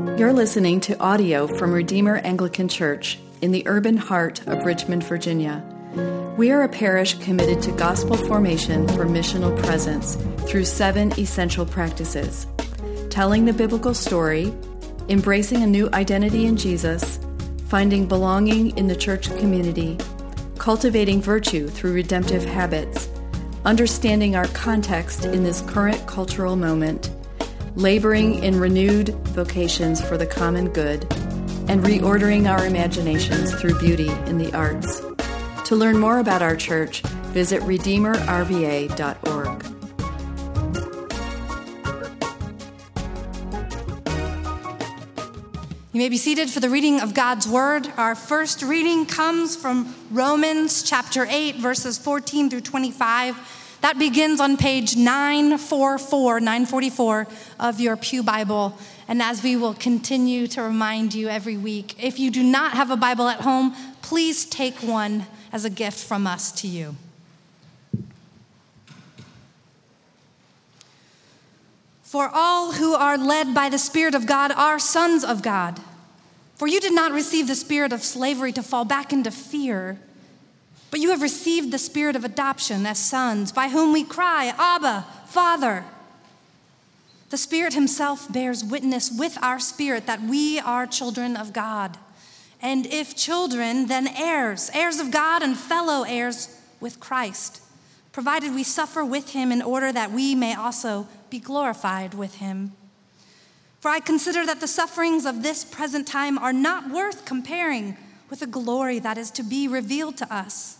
You're listening to audio from Redeemer Anglican Church in the urban heart of Richmond, Virginia. We are a parish committed to gospel formation for missional presence through seven essential practices telling the biblical story, embracing a new identity in Jesus, finding belonging in the church community, cultivating virtue through redemptive habits, understanding our context in this current cultural moment, laboring in renewed vocations for the common good, and reordering our imaginations through beauty in the arts. To learn more about our church, visit redeemerrva.org. You may be seated for the reading of God's Word. Our first reading comes from Romans chapter 8, verses 14 through 25. That begins on page 944, 944 of your Pew Bible. And as we will continue to remind you every week, if you do not have a Bible at home, please take one as a gift from us to you. For all who are led by the Spirit of God are sons of God. For you did not receive the spirit of slavery to fall back into fear, but you have received the spirit of adoption as sons, by whom we cry, Abba, Father. The Spirit Himself bears witness with our spirit that we are children of God. And if children, then heirs, heirs of God and fellow heirs with Christ, provided we suffer with Him in order that we may also be glorified with him. For I consider that the sufferings of this present time are not worth comparing with the glory that is to be revealed to us.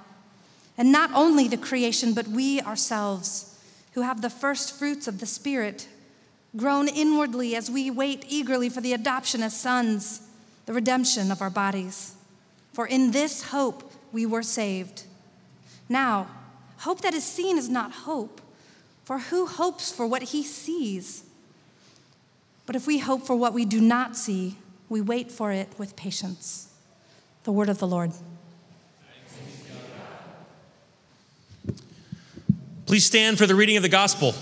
And not only the creation, but we ourselves, who have the first fruits of the Spirit, grown inwardly as we wait eagerly for the adoption as sons, the redemption of our bodies. For in this hope we were saved. Now, hope that is seen is not hope. For who hopes for what he sees? But if we hope for what we do not see, we wait for it with patience. The word of the Lord. Please stand for the reading of the gospel.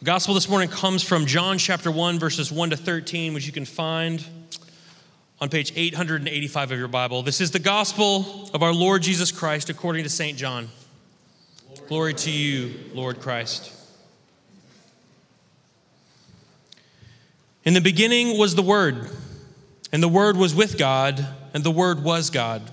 The gospel this morning comes from John chapter 1, verses 1 to 13, which you can find on page 885 of your Bible. This is the gospel of our Lord Jesus Christ according to St. John. Glory to you, Lord Christ. In the beginning was the Word, and the Word was with God, and the Word was God.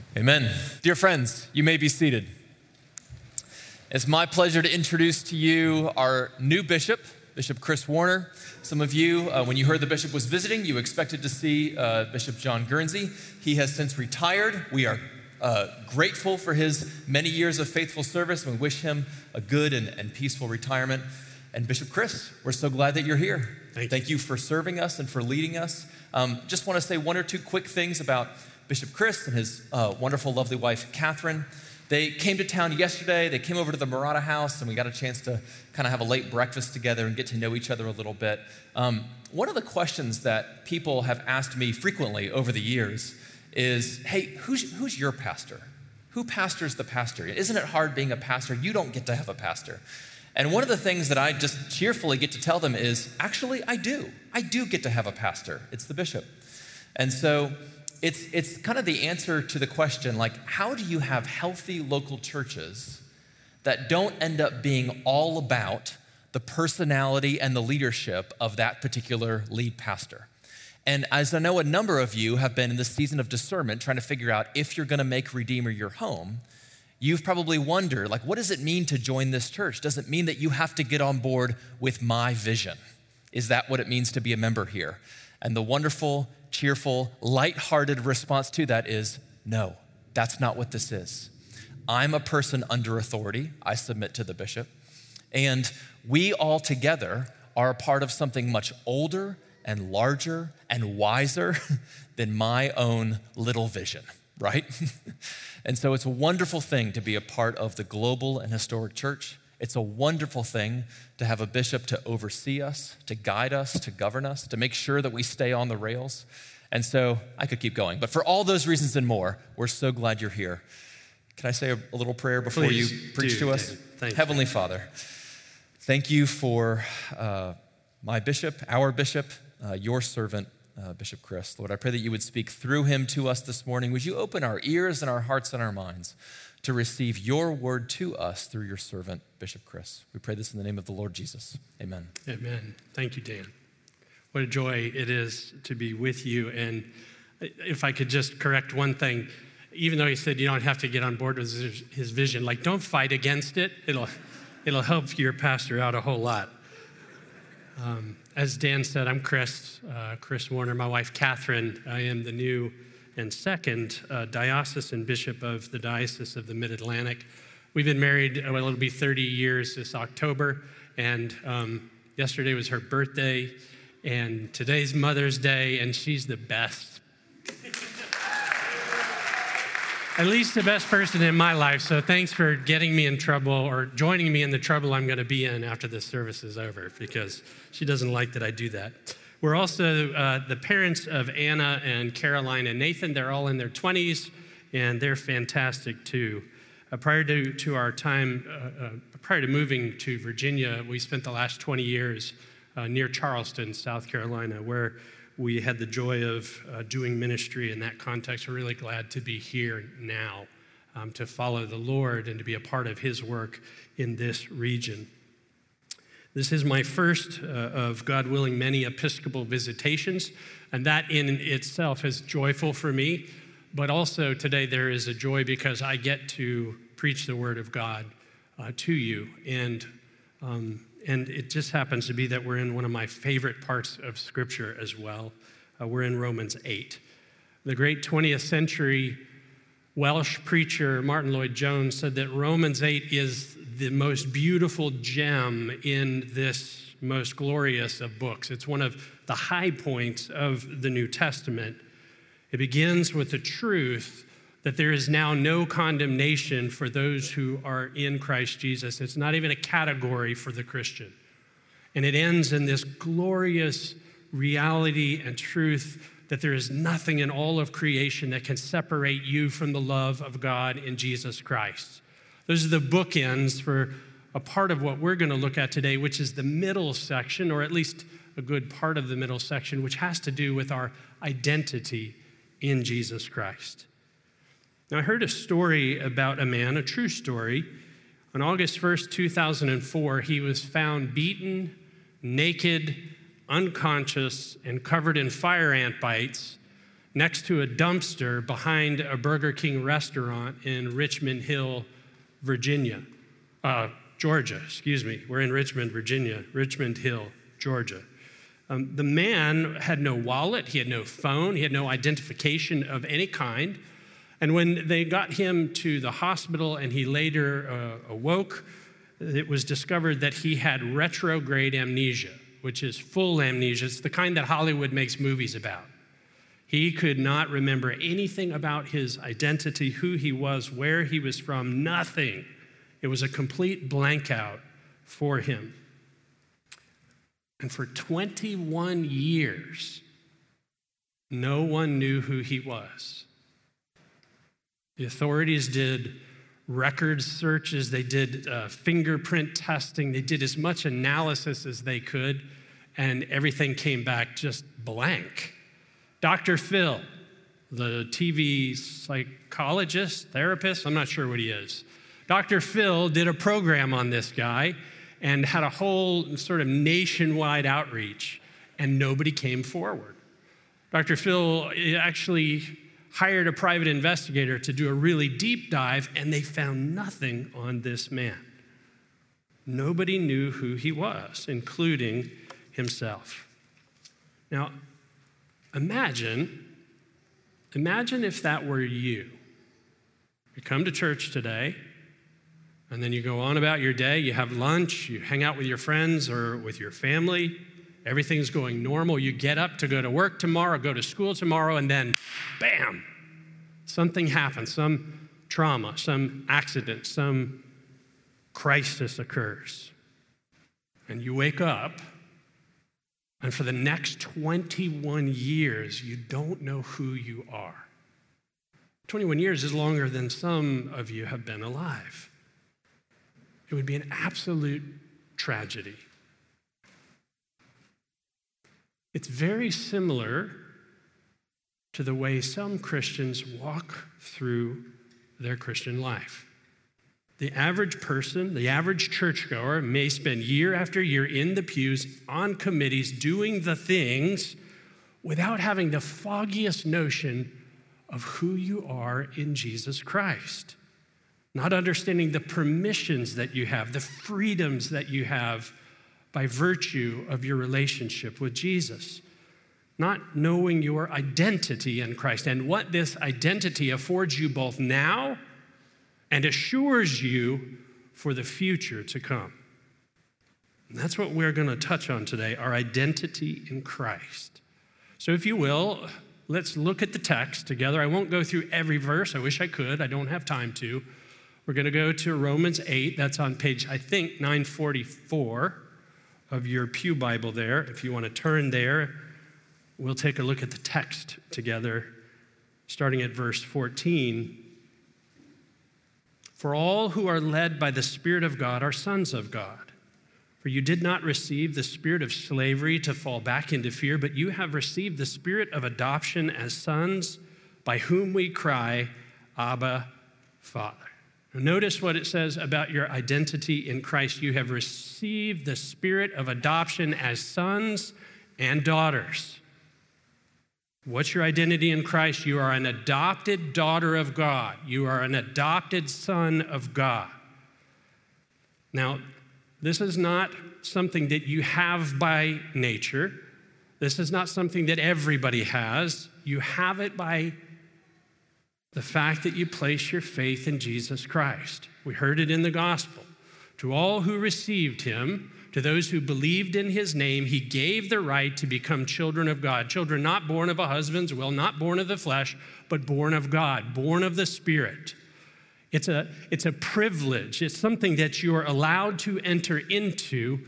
Amen. Dear friends, you may be seated. It's my pleasure to introduce to you our new bishop, Bishop Chris Warner. Some of you, uh, when you heard the bishop was visiting, you expected to see uh, Bishop John Guernsey. He has since retired. We are uh, grateful for his many years of faithful service and we wish him a good and, and peaceful retirement. And Bishop Chris, we're so glad that you're here. Thank you, Thank you for serving us and for leading us. Um, just want to say one or two quick things about Bishop Chris and his uh, wonderful, lovely wife, Catherine. They came to town yesterday. They came over to the Marotta house, and we got a chance to kind of have a late breakfast together and get to know each other a little bit. Um, one of the questions that people have asked me frequently over the years is hey, who's, who's your pastor? Who pastors the pastor? Isn't it hard being a pastor? You don't get to have a pastor. And one of the things that I just cheerfully get to tell them is actually, I do. I do get to have a pastor. It's the bishop. And so it's, it's kind of the answer to the question like, how do you have healthy local churches that don't end up being all about the personality and the leadership of that particular lead pastor? And as I know a number of you have been in this season of discernment trying to figure out if you're going to make Redeemer your home, you've probably wondered, like, what does it mean to join this church? Does it mean that you have to get on board with my vision? Is that what it means to be a member here? And the wonderful cheerful, light-hearted response to that is no, that's not what this is. I'm a person under authority. I submit to the bishop. And we all together are a part of something much older and larger and wiser than my own little vision, right? and so it's a wonderful thing to be a part of the global and historic church. It's a wonderful thing to have a bishop to oversee us, to guide us, to govern us, to make sure that we stay on the rails. And so I could keep going. But for all those reasons and more, we're so glad you're here. Can I say a, a little prayer before Please you preach do, to us? Heavenly you. Father, thank you for uh, my bishop, our bishop, uh, your servant, uh, Bishop Chris. Lord, I pray that you would speak through him to us this morning. Would you open our ears and our hearts and our minds to receive your word to us through your servant, Bishop Chris. We pray this in the name of the Lord Jesus. Amen. Amen. Thank you, Dan. What a joy it is to be with you. And if I could just correct one thing, even though he said you don't have to get on board with his vision, like don't fight against it. It'll, it'll help your pastor out a whole lot. Um, as Dan said, I'm Chris, uh, Chris Warner. My wife, Catherine. I am the new and second uh, diocesan bishop of the Diocese of the Mid Atlantic. We've been married, well, it'll be 30 years this October, and um, yesterday was her birthday, and today's Mother's Day, and she's the best. At least the best person in my life, so thanks for getting me in trouble or joining me in the trouble I'm going to be in after this service is over because she doesn't like that I do that. We're also uh, the parents of Anna and Caroline and Nathan. They're all in their 20s, and they're fantastic too. Uh, prior to, to our time, uh, uh, prior to moving to Virginia, we spent the last 20 years uh, near Charleston, South Carolina, where we had the joy of uh, doing ministry in that context. We're really glad to be here now um, to follow the Lord and to be a part of His work in this region. This is my first uh, of, God willing, many Episcopal visitations, and that in itself is joyful for me. But also today there is a joy because I get to preach the Word of God uh, to you. And, um, and it just happens to be that we're in one of my favorite parts of Scripture as well. Uh, we're in Romans 8. The great 20th century Welsh preacher Martyn Lloyd-Jones said that Romans 8 is the most beautiful gem in this most glorious of books. It's one of the high points of the New Testament. It begins with the truth that there is now no condemnation for those who are in Christ Jesus. It's not even a category for the Christian. And it ends in this glorious reality and truth that there is nothing in all of creation that can separate you from the love of God in Jesus Christ. Those are the bookends for a part of what we're going to look at today, which is the middle section, or at least a good part of the middle section, which has to do with our identity in Jesus Christ. Now, I heard a story about a man, a true story. On August 1st, 2004, he was found beaten, naked, unconscious, and covered in fire ant bites next to a dumpster behind a Burger King restaurant in Richmond Hill, Virginia, uh, Georgia, excuse me. We're in Richmond, Virginia, Richmond Hill, Georgia. Um, the man had no wallet, he had no phone, he had no identification of any kind. And when they got him to the hospital and he later uh, awoke, it was discovered that he had retrograde amnesia, which is full amnesia. It's the kind that Hollywood makes movies about. He could not remember anything about his identity, who he was, where he was from, nothing. It was a complete blank out for him. And for 21 years, no one knew who he was. The authorities did record searches, they did uh, fingerprint testing, they did as much analysis as they could, and everything came back just blank. Dr. Phil, the TV psychologist, therapist, I'm not sure what he is. Dr. Phil did a program on this guy and had a whole sort of nationwide outreach, and nobody came forward. Dr. Phil actually hired a private investigator to do a really deep dive, and they found nothing on this man. Nobody knew who he was, including himself. Now, Imagine, imagine if that were you. You come to church today, and then you go on about your day, you have lunch, you hang out with your friends or with your family, everything's going normal. You get up to go to work tomorrow, go to school tomorrow, and then bam, something happens, some trauma, some accident, some crisis occurs. And you wake up and for the next 21 years, you don't know who you are. 21 years is longer than some of you have been alive. It would be an absolute tragedy. It's very similar to the way some Christians walk through their Christian life. The average person, the average churchgoer, may spend year after year in the pews on committees doing the things without having the foggiest notion of who you are in Jesus Christ. Not understanding the permissions that you have, the freedoms that you have by virtue of your relationship with Jesus. Not knowing your identity in Christ and what this identity affords you both now and assures you for the future to come. And that's what we're going to touch on today our identity in Christ. So, if you will, let's look at the text together. I won't go through every verse. I wish I could. I don't have time to. We're going to go to Romans 8. That's on page, I think, 944 of your Pew Bible there. If you want to turn there, we'll take a look at the text together, starting at verse 14. For all who are led by the Spirit of God are sons of God. For you did not receive the spirit of slavery to fall back into fear, but you have received the spirit of adoption as sons, by whom we cry, Abba, Father. Notice what it says about your identity in Christ. You have received the spirit of adoption as sons and daughters. What's your identity in Christ? You are an adopted daughter of God. You are an adopted son of God. Now, this is not something that you have by nature. This is not something that everybody has. You have it by the fact that you place your faith in Jesus Christ. We heard it in the gospel. To all who received him, to those who believed in his name, he gave the right to become children of God. Children not born of a husband's will, not born of the flesh, but born of God, born of the Spirit. It's a, it's a privilege. It's something that you're allowed to enter into,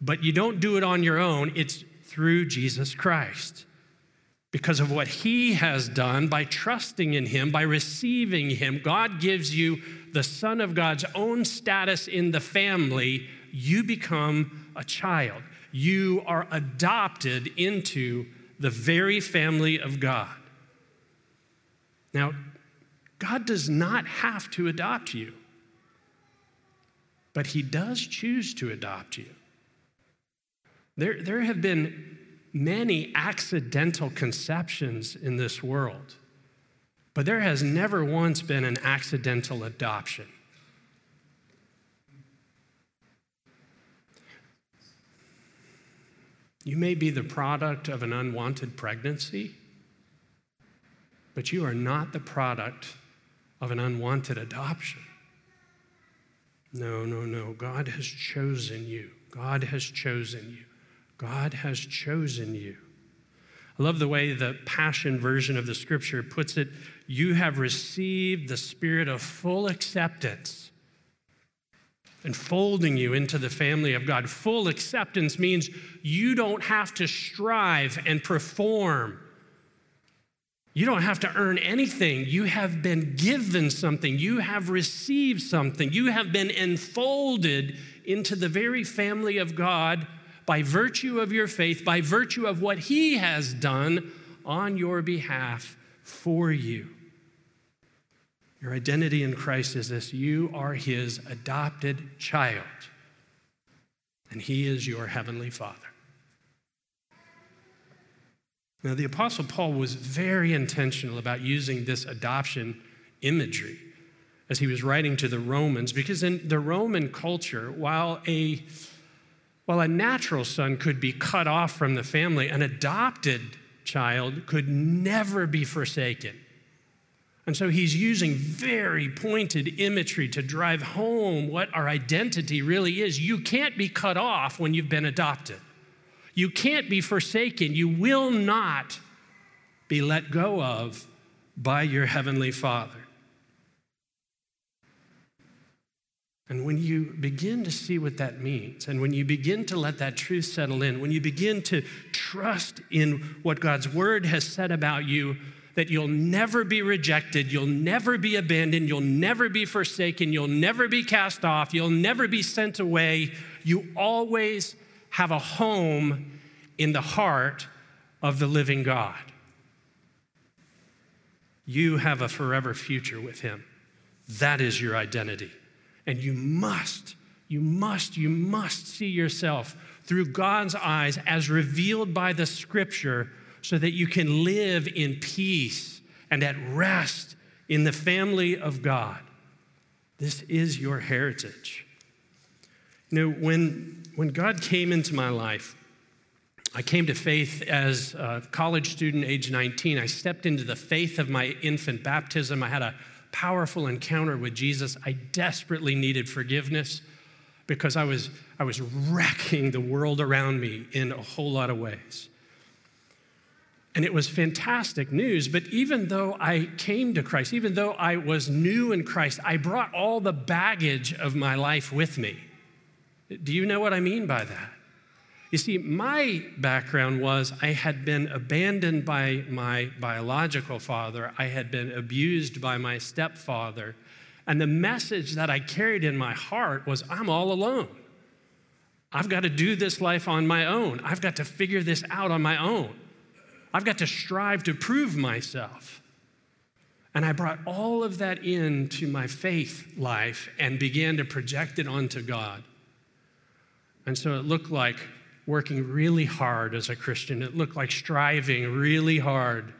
but you don't do it on your own. It's through Jesus Christ. Because of what he has done, by trusting in him, by receiving him, God gives you the Son of God's own status in the family you become a child. You are adopted into the very family of God. Now, God does not have to adopt you, but He does choose to adopt you. There, there have been many accidental conceptions in this world, but there has never once been an accidental adoption. You may be the product of an unwanted pregnancy, but you are not the product of an unwanted adoption. No, no, no. God has chosen you. God has chosen you. God has chosen you. I love the way the Passion version of the scripture puts it you have received the spirit of full acceptance enfolding you into the family of God. Full acceptance means you don't have to strive and perform. You don't have to earn anything. You have been given something. You have received something. You have been enfolded into the very family of God by virtue of your faith, by virtue of what He has done on your behalf for you. Your identity in Christ is this you are his adopted child, and he is your heavenly father. Now, the Apostle Paul was very intentional about using this adoption imagery as he was writing to the Romans, because in the Roman culture, while a while a natural son could be cut off from the family, an adopted child could never be forsaken. And so he's using very pointed imagery to drive home what our identity really is. You can't be cut off when you've been adopted. You can't be forsaken. You will not be let go of by your heavenly Father. And when you begin to see what that means, and when you begin to let that truth settle in, when you begin to trust in what God's word has said about you, that you'll never be rejected, you'll never be abandoned, you'll never be forsaken, you'll never be cast off, you'll never be sent away. You always have a home in the heart of the living God. You have a forever future with Him. That is your identity. And you must, you must, you must see yourself through God's eyes as revealed by the scripture so that you can live in peace and at rest in the family of God. This is your heritage. You know, when, when God came into my life, I came to faith as a college student, age 19. I stepped into the faith of my infant baptism. I had a powerful encounter with Jesus. I desperately needed forgiveness because I was, I was wrecking the world around me in a whole lot of ways. And it was fantastic news. But even though I came to Christ, even though I was new in Christ, I brought all the baggage of my life with me. Do you know what I mean by that? You see, my background was I had been abandoned by my biological father, I had been abused by my stepfather. And the message that I carried in my heart was I'm all alone. I've got to do this life on my own. I've got to figure this out on my own. I've got to strive to prove myself. And I brought all of that into my faith life and began to project it onto God. And so it looked like working really hard as a Christian. It looked like striving really hard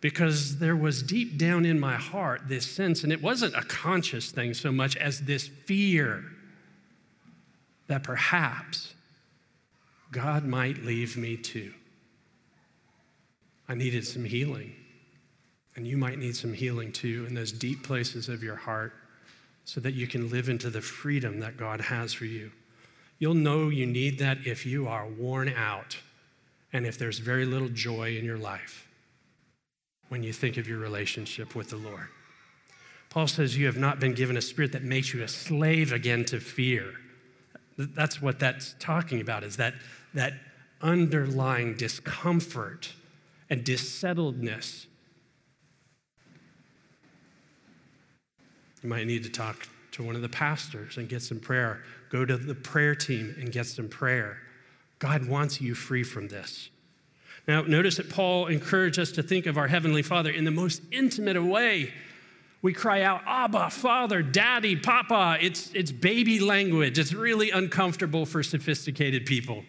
because there was deep down in my heart this sense, and it wasn't a conscious thing so much as this fear that perhaps God might leave me too. I needed some healing. And you might need some healing too in those deep places of your heart so that you can live into the freedom that God has for you. You'll know you need that if you are worn out and if there's very little joy in your life when you think of your relationship with the Lord. Paul says, You have not been given a spirit that makes you a slave again to fear. That's what that's talking about, is that, that underlying discomfort and dissettledness. You might need to talk to one of the pastors and get some prayer. Go to the prayer team and get some prayer. God wants you free from this. Now, notice that Paul encouraged us to think of our Heavenly Father in the most intimate way. We cry out, Abba, Father, Daddy, Papa. It's, it's baby language. It's really uncomfortable for sophisticated people.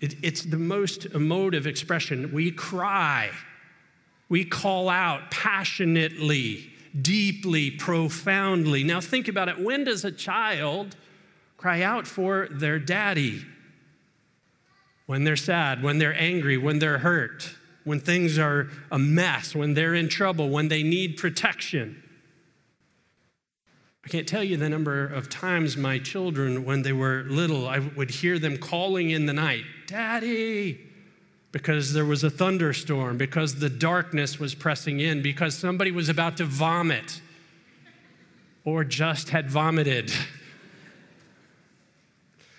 It, it's the most emotive expression. We cry, we call out passionately, deeply, profoundly. Now, think about it. When does a child cry out for their daddy? When they're sad, when they're angry, when they're hurt, when things are a mess, when they're in trouble, when they need protection. I can't tell you the number of times my children, when they were little, I would hear them calling in the night, Daddy, because there was a thunderstorm, because the darkness was pressing in, because somebody was about to vomit or just had vomited.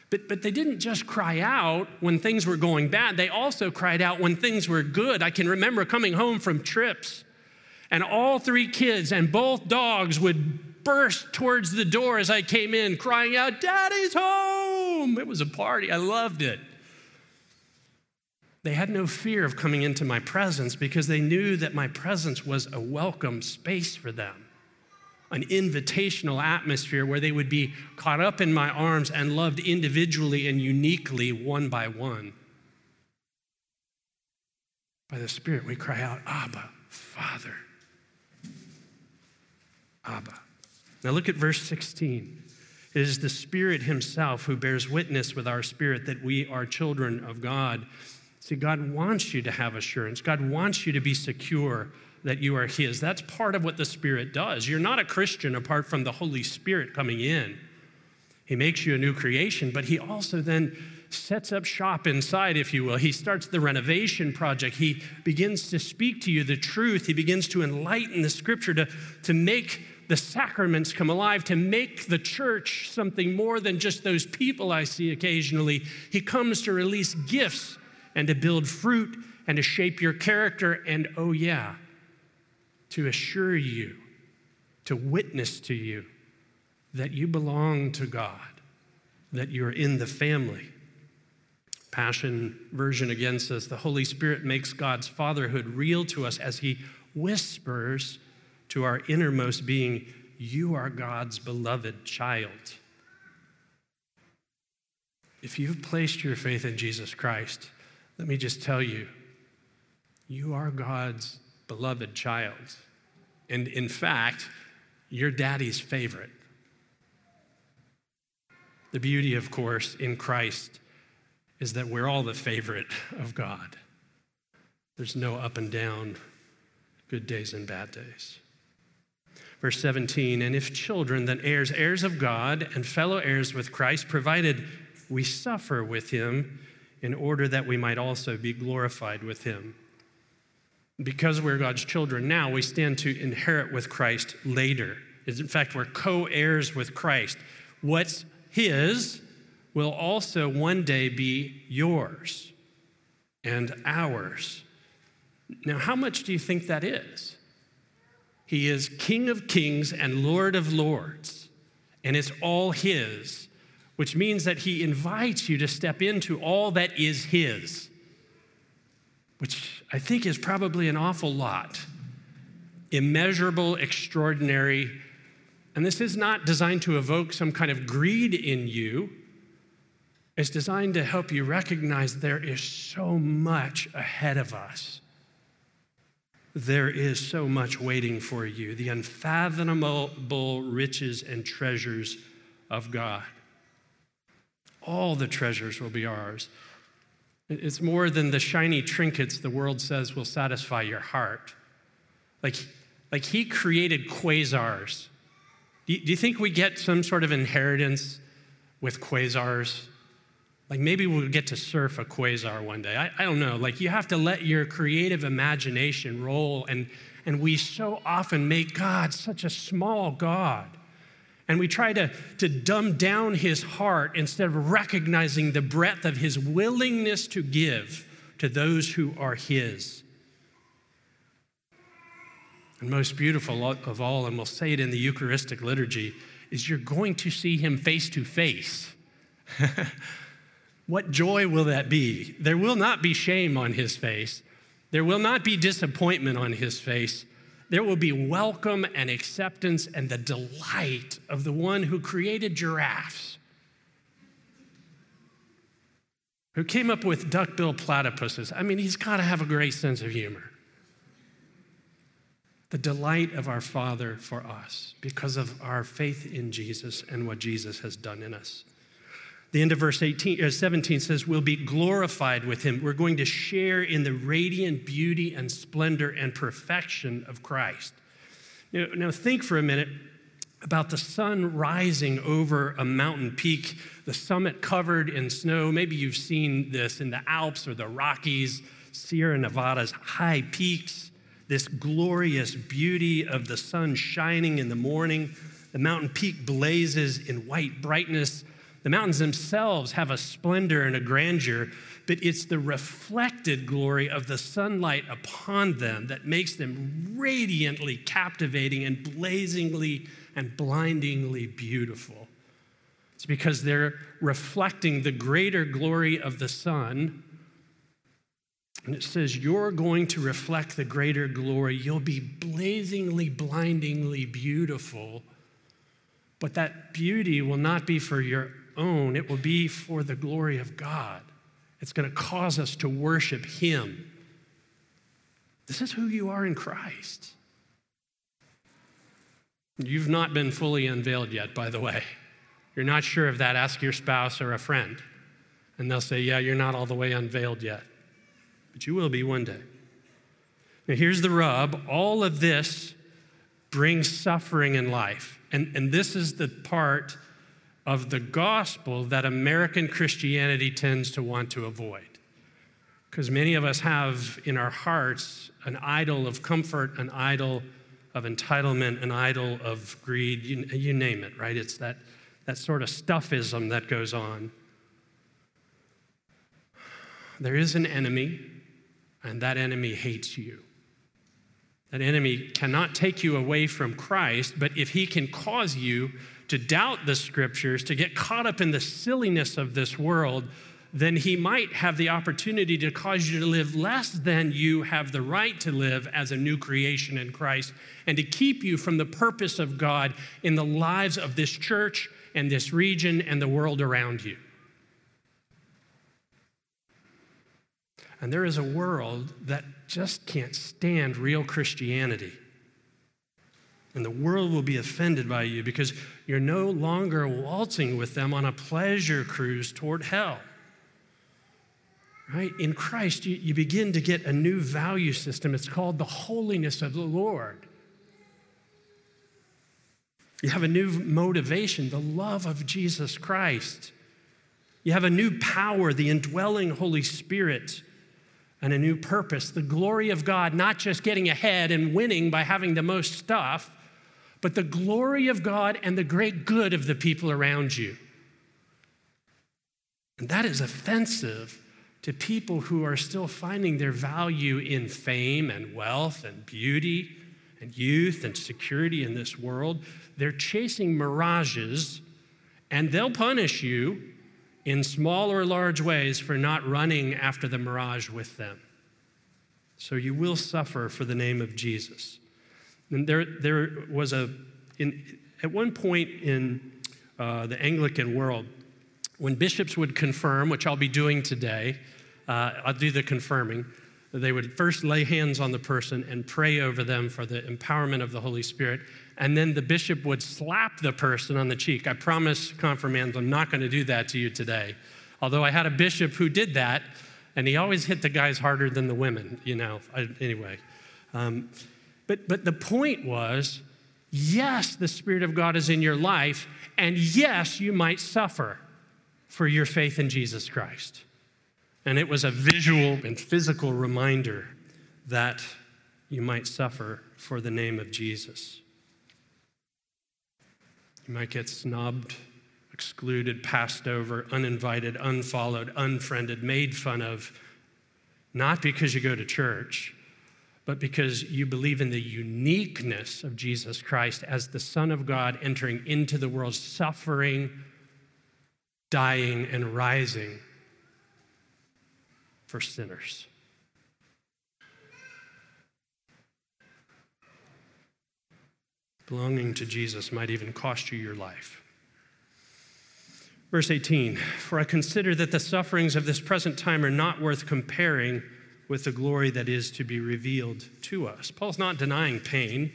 But, but they didn't just cry out when things were going bad, they also cried out when things were good. I can remember coming home from trips, and all three kids and both dogs would burst towards the door as I came in, crying out, Daddy's home! It was a party. I loved it. They had no fear of coming into my presence because they knew that my presence was a welcome space for them, an invitational atmosphere where they would be caught up in my arms and loved individually and uniquely, one by one. By the Spirit, we cry out, Abba, Father. Abba. Now look at verse 16. It is the Spirit Himself who bears witness with our spirit that we are children of God. See, God wants you to have assurance. God wants you to be secure that you are His. That's part of what the Spirit does. You're not a Christian apart from the Holy Spirit coming in. He makes you a new creation, but He also then sets up shop inside, if you will. He starts the renovation project. He begins to speak to you the truth. He begins to enlighten the scripture to, to make the sacraments come alive, to make the church something more than just those people I see occasionally. He comes to release gifts and to build fruit and to shape your character, and oh, yeah, to assure you, to witness to you that you belong to God, that you're in the family. Passion version again says the Holy Spirit makes God's fatherhood real to us as He whispers to our innermost being, You are God's beloved child. If you've placed your faith in Jesus Christ, let me just tell you, you are God's beloved child. And in fact, you're daddy's favorite. The beauty, of course, in Christ is that we're all the favorite of God. There's no up and down, good days and bad days. Verse 17, and if children, then heirs, heirs of God, and fellow heirs with Christ, provided we suffer with him in order that we might also be glorified with him. Because we're God's children now, we stand to inherit with Christ later. In fact, we're co heirs with Christ. What's his will also one day be yours and ours. Now, how much do you think that is? He is King of kings and Lord of lords, and it's all his which means that he invites you to step into all that is his, which I think is probably an awful lot. Immeasurable, extraordinary. And this is not designed to evoke some kind of greed in you. It's designed to help you recognize there is so much ahead of us. There is so much waiting for you, the unfathomable riches and treasures of God all the treasures will be ours. It's more than the shiny trinkets the world says will satisfy your heart. Like, like he created quasars. Do you, do you think we get some sort of inheritance with quasars? Like maybe we'll get to surf a quasar one day. I, I don't know. Like you have to let your creative imagination roll. And, and we so often make God such a small God and we try to, to dumb down his heart instead of recognizing the breadth of his willingness to give to those who are his. And most beautiful of all, and we'll say it in the Eucharistic liturgy, is you're going to see him face to face. What joy will that be? There will not be shame on his face. There will not be disappointment on his face there will be welcome and acceptance and the delight of the one who created giraffes, who came up with duckbill platypuses. I mean, he's got to have a great sense of humor. The delight of our Father for us because of our faith in Jesus and what Jesus has done in us. The end of verse 18, uh, 17 says, We'll be glorified with him. We're going to share in the radiant beauty and splendor and perfection of Christ. Now, now, think for a minute about the sun rising over a mountain peak, the summit covered in snow. Maybe you've seen this in the Alps or the Rockies. Sierra Nevada's high peaks, this glorious beauty of the sun shining in the morning. The mountain peak blazes in white brightness. The mountains themselves have a splendor and a grandeur, but it's the reflected glory of the sunlight upon them that makes them radiantly captivating and blazingly and blindingly beautiful. It's because they're reflecting the greater glory of the sun. And it says, You're going to reflect the greater glory. You'll be blazingly, blindingly beautiful. But that beauty will not be for your own, it will be for the glory of God. It's going to cause us to worship Him. This is who you are in Christ. You've not been fully unveiled yet, by the way you're not sure of that, ask your spouse or a friend. And they'll say, Yeah, you're not all the way unveiled yet. But you will be one day. Now, here's the rub all of this brings suffering in life. And, and this is the part of the gospel that American Christianity tends to want to avoid. Because many of us have in our hearts an idol of comfort, an idol of entitlement, an idol of greed, you, you name it, right? It's that that sort of stuffism that goes on. There is an enemy, and that enemy hates you. That enemy cannot take you away from Christ, but if he can cause you to doubt the scriptures, to get caught up in the silliness of this world, then he might have the opportunity to cause you to live less than you have the right to live as a new creation in Christ and to keep you from the purpose of God in the lives of this church and this region and the world around you. And there is a world that just can't stand real Christianity. And the world will be offended by you because you're no longer waltzing with them on a pleasure cruise toward hell. Right? In Christ, you, you begin to get a new value system. It's called the holiness of the Lord. You have a new motivation, the love of Jesus Christ. You have a new power, the indwelling Holy Spirit, and a new purpose, the glory of God, not just getting ahead and winning by having the most stuff, but the glory of God and the great good of the people around you. And that is offensive to people who are still finding their value in fame and wealth and beauty and youth and security in this world. They're chasing mirages, and they'll punish you in small or large ways for not running after the mirage with them. So you will suffer for the name of Jesus. And there, there was a, in, at one point in uh, the Anglican world, when bishops would confirm, which I'll be doing today, uh, I'll do the confirming. They would first lay hands on the person and pray over them for the empowerment of the Holy Spirit. And then the bishop would slap the person on the cheek. I promise, confirmands, I'm not going to do that to you today. Although I had a bishop who did that, and he always hit the guys harder than the women, you know, I, anyway. Um, but, but the point was yes, the Spirit of God is in your life, and yes, you might suffer for your faith in Jesus Christ. And it was a visual and physical reminder that you might suffer for the name of Jesus. You might get snubbed, excluded, passed over, uninvited, unfollowed, unfriended, made fun of, not because you go to church, but because you believe in the uniqueness of Jesus Christ as the Son of God entering into the world, suffering, dying, and rising for sinners. Belonging to Jesus might even cost you your life. Verse 18 For I consider that the sufferings of this present time are not worth comparing with the glory that is to be revealed to us. Paul's not denying pain,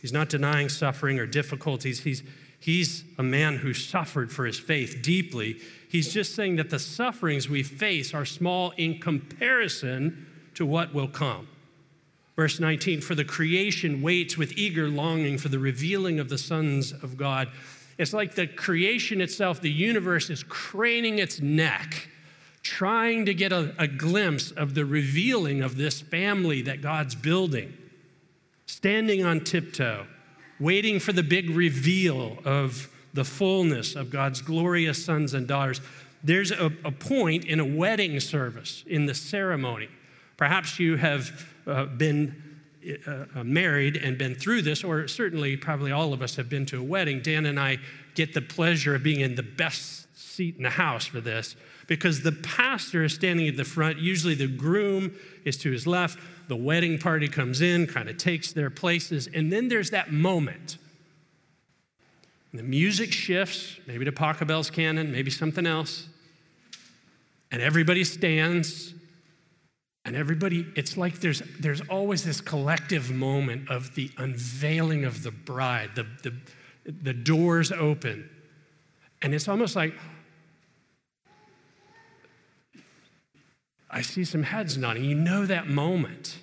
he's not denying suffering or difficulties. He's, he's a man who suffered for his faith deeply. He's just saying that the sufferings we face are small in comparison to what will come. Verse 19 For the creation waits with eager longing for the revealing of the sons of God. It's like the creation itself, the universe is craning its neck, trying to get a, a glimpse of the revealing of this family that God's building, standing on tiptoe, waiting for the big reveal of the fullness of God's glorious sons and daughters. There's a, a point in a wedding service, in the ceremony. Perhaps you have uh, been uh, uh, married and been through this, or certainly probably all of us have been to a wedding. Dan and I get the pleasure of being in the best seat in the house for this because the pastor is standing at the front. Usually the groom is to his left. The wedding party comes in, kind of takes their places, and then there's that moment. The music shifts, maybe to Pachelbel's canon, maybe something else. And everybody stands and everybody, it's like there's, there's always this collective moment of the unveiling of the bride, the, the, the doors open. And it's almost like I see some heads nodding. You know that moment.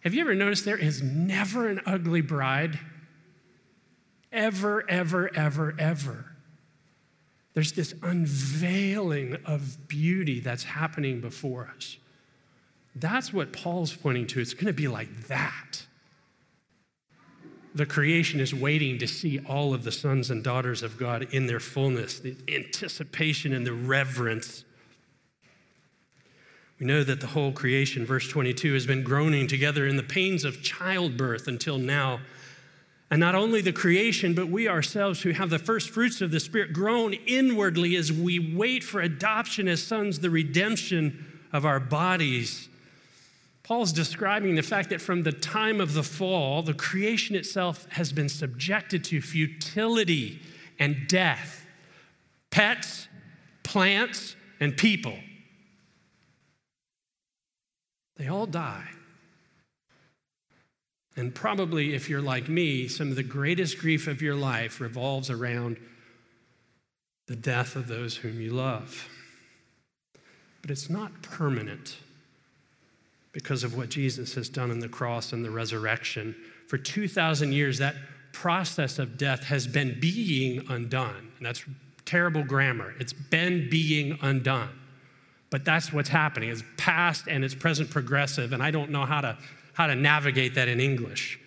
Have you ever noticed there is never an ugly bride? Ever, ever, ever, ever. There's this unveiling of beauty that's happening before us. That's what Paul's pointing to. It's going to be like that. The creation is waiting to see all of the sons and daughters of God in their fullness, the anticipation and the reverence. We know that the whole creation, verse 22, has been groaning together in the pains of childbirth until now. And not only the creation, but we ourselves who have the first fruits of the Spirit groan inwardly as we wait for adoption as sons, the redemption of our bodies. Paul's describing the fact that from the time of the fall, the creation itself has been subjected to futility and death. Pets, plants, and people. They all die. And probably, if you're like me, some of the greatest grief of your life revolves around the death of those whom you love. But it's not permanent because of what Jesus has done on the cross and the resurrection. For 2,000 years, that process of death has been being undone. And that's terrible grammar. It's been being undone. But that's what's happening. It's past and it's present progressive, and I don't know how to, how to navigate that in English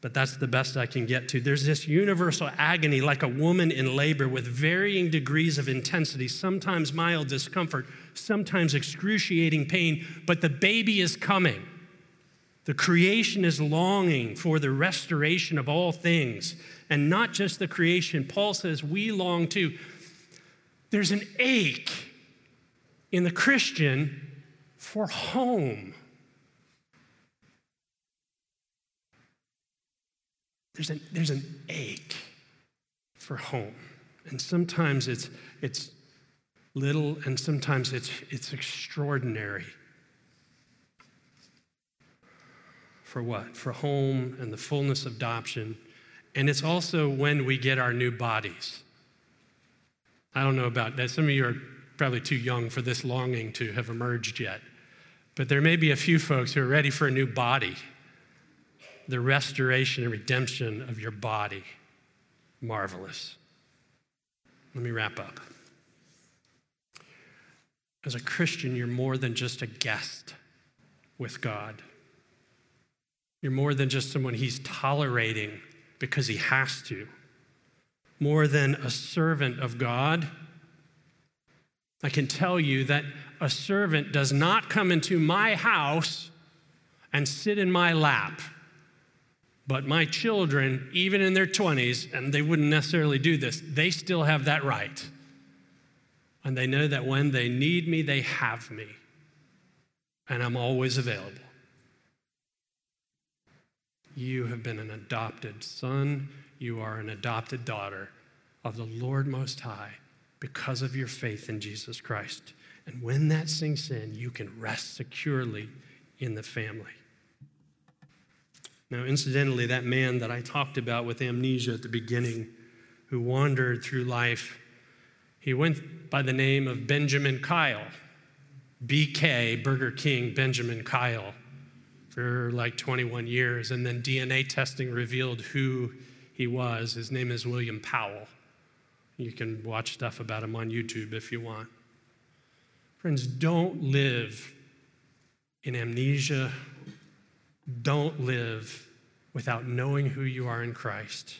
but that's the best I can get to. There's this universal agony, like a woman in labor, with varying degrees of intensity, sometimes mild discomfort, sometimes excruciating pain, but the baby is coming. The creation is longing for the restoration of all things, and not just the creation. Paul says we long too. There's an ache in the Christian for home. there's an, there's an ache for home. And sometimes it's, it's little, and sometimes it's, it's extraordinary. For what? For home and the fullness of adoption. And it's also when we get our new bodies. I don't know about that. Some of you are probably too young for this longing to have emerged yet. But there may be a few folks who are ready for a new body the restoration and redemption of your body. Marvelous. Let me wrap up. As a Christian, you're more than just a guest with God. You're more than just someone he's tolerating because he has to. More than a servant of God. I can tell you that a servant does not come into my house and sit in my lap but my children, even in their 20s, and they wouldn't necessarily do this, they still have that right. And they know that when they need me, they have me. And I'm always available. You have been an adopted son. You are an adopted daughter of the Lord Most High because of your faith in Jesus Christ. And when that sinks in, you can rest securely in the family. Now, incidentally, that man that I talked about with amnesia at the beginning, who wandered through life, he went by the name of Benjamin Kyle, BK, Burger King, Benjamin Kyle, for like 21 years. And then DNA testing revealed who he was. His name is William Powell. You can watch stuff about him on YouTube if you want. Friends, don't live in amnesia. Don't live without knowing who you are in Christ.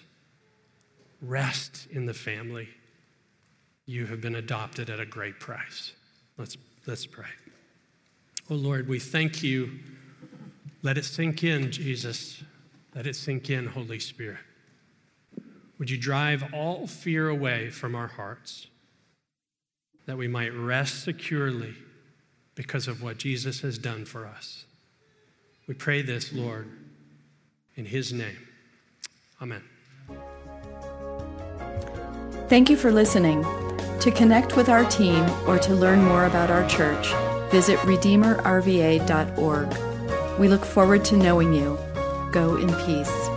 Rest in the family. You have been adopted at a great price. Let's, let's pray. Oh Lord, we thank you. Let it sink in, Jesus. Let it sink in, Holy Spirit. Would you drive all fear away from our hearts? that we might rest securely because of what Jesus has done for us. We pray this, Lord, in His name. Amen. Thank you for listening. To connect with our team or to learn more about our church, visit RedeemerRVA.org. We look forward to knowing you. Go in peace.